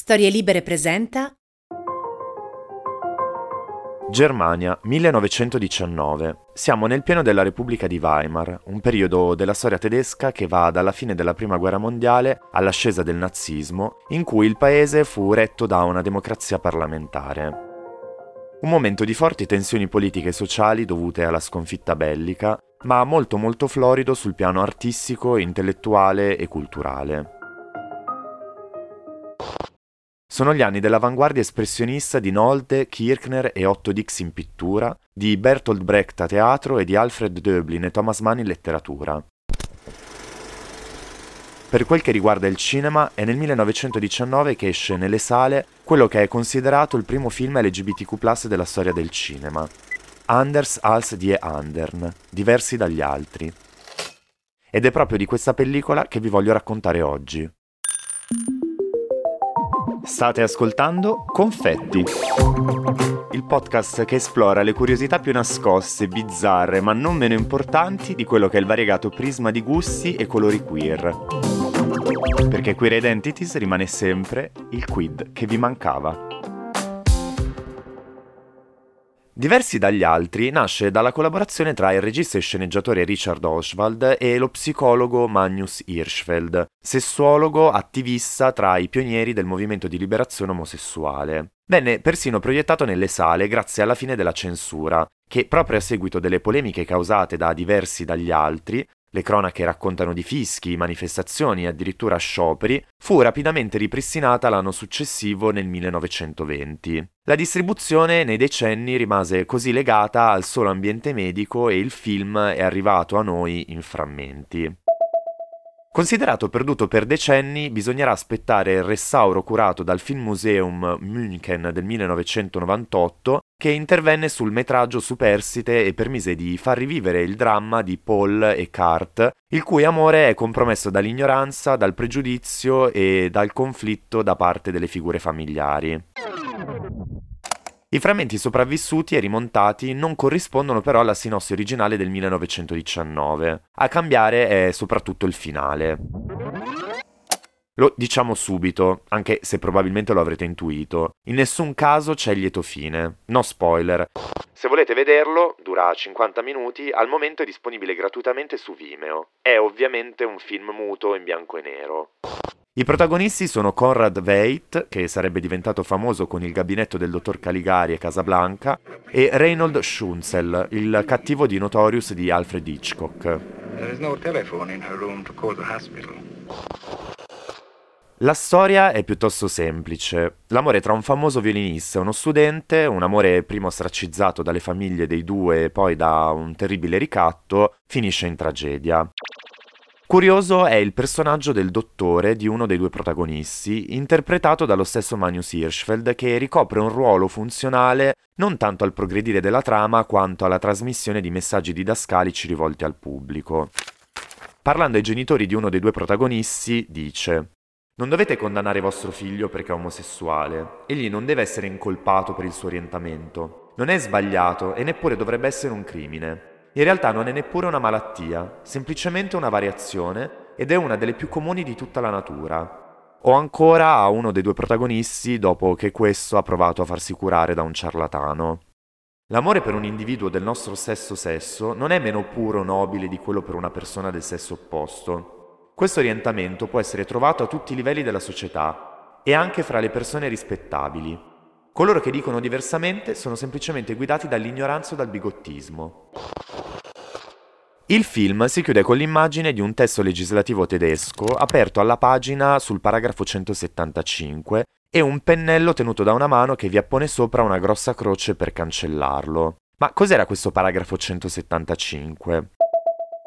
Storie Libere presenta Germania, 1919. Siamo nel pieno della Repubblica di Weimar, un periodo della storia tedesca che va dalla fine della Prima Guerra Mondiale all'ascesa del nazismo, in cui il paese fu retto da una democrazia parlamentare. Un momento di forti tensioni politiche e sociali dovute alla sconfitta bellica, ma molto molto florido sul piano artistico, intellettuale e culturale. Sono gli anni dell'avanguardia espressionista di Nolde, Kirchner e Otto Dix in pittura, di Bertolt Brecht a teatro e di Alfred Döblin e Thomas Mann in letteratura. Per quel che riguarda il cinema, è nel 1919 che esce nelle sale quello che è considerato il primo film LGBTQ della storia del cinema, Anders als die Andern, diversi dagli altri. Ed è proprio di questa pellicola che vi voglio raccontare oggi. State ascoltando Confetti, il podcast che esplora le curiosità più nascoste, bizzarre, ma non meno importanti di quello che è il variegato prisma di gusti e colori queer. Perché Queer Identities rimane sempre il quid che vi mancava. Diversi dagli altri, nasce dalla collaborazione tra il regista e sceneggiatore Richard Oswald e lo psicologo Magnus Hirschfeld, sessuologo attivista tra i pionieri del movimento di liberazione omosessuale. Venne persino proiettato nelle sale grazie alla fine della censura, che proprio a seguito delle polemiche causate da diversi dagli altri, le cronache raccontano di fischi, manifestazioni e addirittura scioperi, fu rapidamente ripristinata l'anno successivo nel 1920. La distribuzione nei decenni rimase così legata al solo ambiente medico e il film è arrivato a noi in frammenti. Considerato perduto per decenni, bisognerà aspettare il restauro curato dal Film Museum München del 1998 che intervenne sul metraggio superstite e permise di far rivivere il dramma di Paul e Kurt, il cui amore è compromesso dall'ignoranza, dal pregiudizio e dal conflitto da parte delle figure familiari. I frammenti sopravvissuti e rimontati non corrispondono però alla sinossi originale del 1919. A cambiare è soprattutto il finale. Lo diciamo subito, anche se probabilmente lo avrete intuito. In nessun caso c'è lieto fine. No spoiler. Se volete vederlo, dura 50 minuti, al momento è disponibile gratuitamente su Vimeo. È ovviamente un film muto in bianco e nero. I protagonisti sono Conrad Veidt, che sarebbe diventato famoso con il gabinetto del dottor Caligari e Casablanca, e Reynold Schunzel, il cattivo di Notorious di Alfred Hitchcock. La storia è piuttosto semplice. L'amore tra un famoso violinista e uno studente, un amore prima ostracizzato dalle famiglie dei due e poi da un terribile ricatto, finisce in tragedia. Curioso è il personaggio del dottore di uno dei due protagonisti, interpretato dallo stesso Magnus Hirschfeld, che ricopre un ruolo funzionale non tanto al progredire della trama quanto alla trasmissione di messaggi didascalici rivolti al pubblico. Parlando ai genitori di uno dei due protagonisti, dice non dovete condannare vostro figlio perché è omosessuale. Egli non deve essere incolpato per il suo orientamento. Non è sbagliato e neppure dovrebbe essere un crimine. In realtà non è neppure una malattia, semplicemente una variazione ed è una delle più comuni di tutta la natura. O ancora a uno dei due protagonisti dopo che questo ha provato a farsi curare da un ciarlatano. L'amore per un individuo del nostro stesso sesso non è meno puro o nobile di quello per una persona del sesso opposto. Questo orientamento può essere trovato a tutti i livelli della società e anche fra le persone rispettabili. Coloro che dicono diversamente sono semplicemente guidati dall'ignoranza o dal bigottismo. Il film si chiude con l'immagine di un testo legislativo tedesco aperto alla pagina sul paragrafo 175 e un pennello tenuto da una mano che vi appone sopra una grossa croce per cancellarlo. Ma cos'era questo paragrafo 175?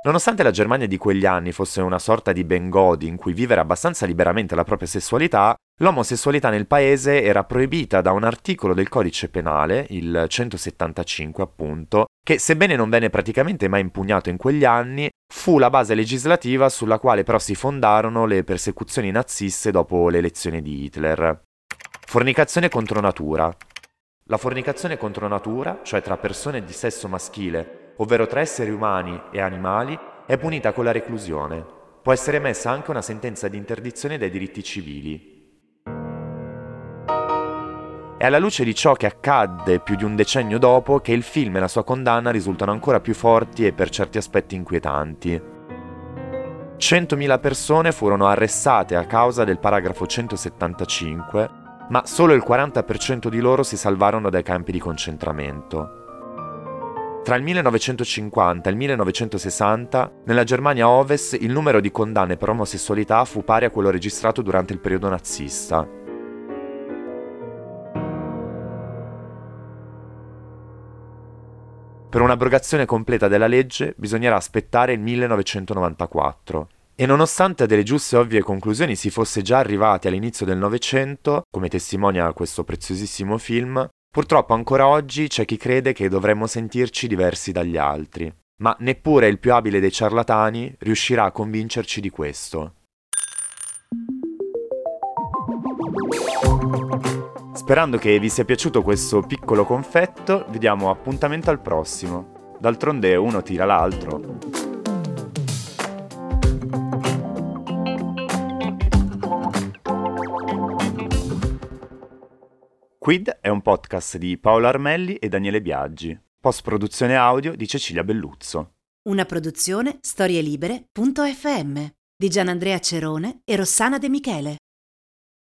Nonostante la Germania di quegli anni fosse una sorta di Bengodi in cui vivere abbastanza liberamente la propria sessualità, L'omosessualità nel paese era proibita da un articolo del codice penale, il 175 appunto, che sebbene non venne praticamente mai impugnato in quegli anni, fu la base legislativa sulla quale però si fondarono le persecuzioni naziste dopo l'elezione di Hitler. Fornicazione contro natura. La fornicazione contro natura, cioè tra persone di sesso maschile, ovvero tra esseri umani e animali, è punita con la reclusione. Può essere emessa anche una sentenza di interdizione dai diritti civili. È alla luce di ciò che accadde più di un decennio dopo che il film e la sua condanna risultano ancora più forti e per certi aspetti inquietanti. 100.000 persone furono arrestate a causa del paragrafo 175, ma solo il 40% di loro si salvarono dai campi di concentramento. Tra il 1950 e il 1960, nella Germania Ovest il numero di condanne per omosessualità fu pari a quello registrato durante il periodo nazista. Per un'abrogazione completa della legge bisognerà aspettare il 1994. E nonostante a delle giuste e ovvie conclusioni si fosse già arrivati all'inizio del Novecento, come testimonia questo preziosissimo film, purtroppo ancora oggi c'è chi crede che dovremmo sentirci diversi dagli altri. Ma neppure il più abile dei ciarlatani riuscirà a convincerci di questo. Sperando che vi sia piaciuto questo piccolo confetto, vi diamo appuntamento al prossimo. D'altronde uno tira l'altro. Quid è un podcast di Paolo Armelli e Daniele Biaggi, post produzione audio di Cecilia Belluzzo. Una produzione storielibere.fm di Gianandrea Cerone e Rossana De Michele.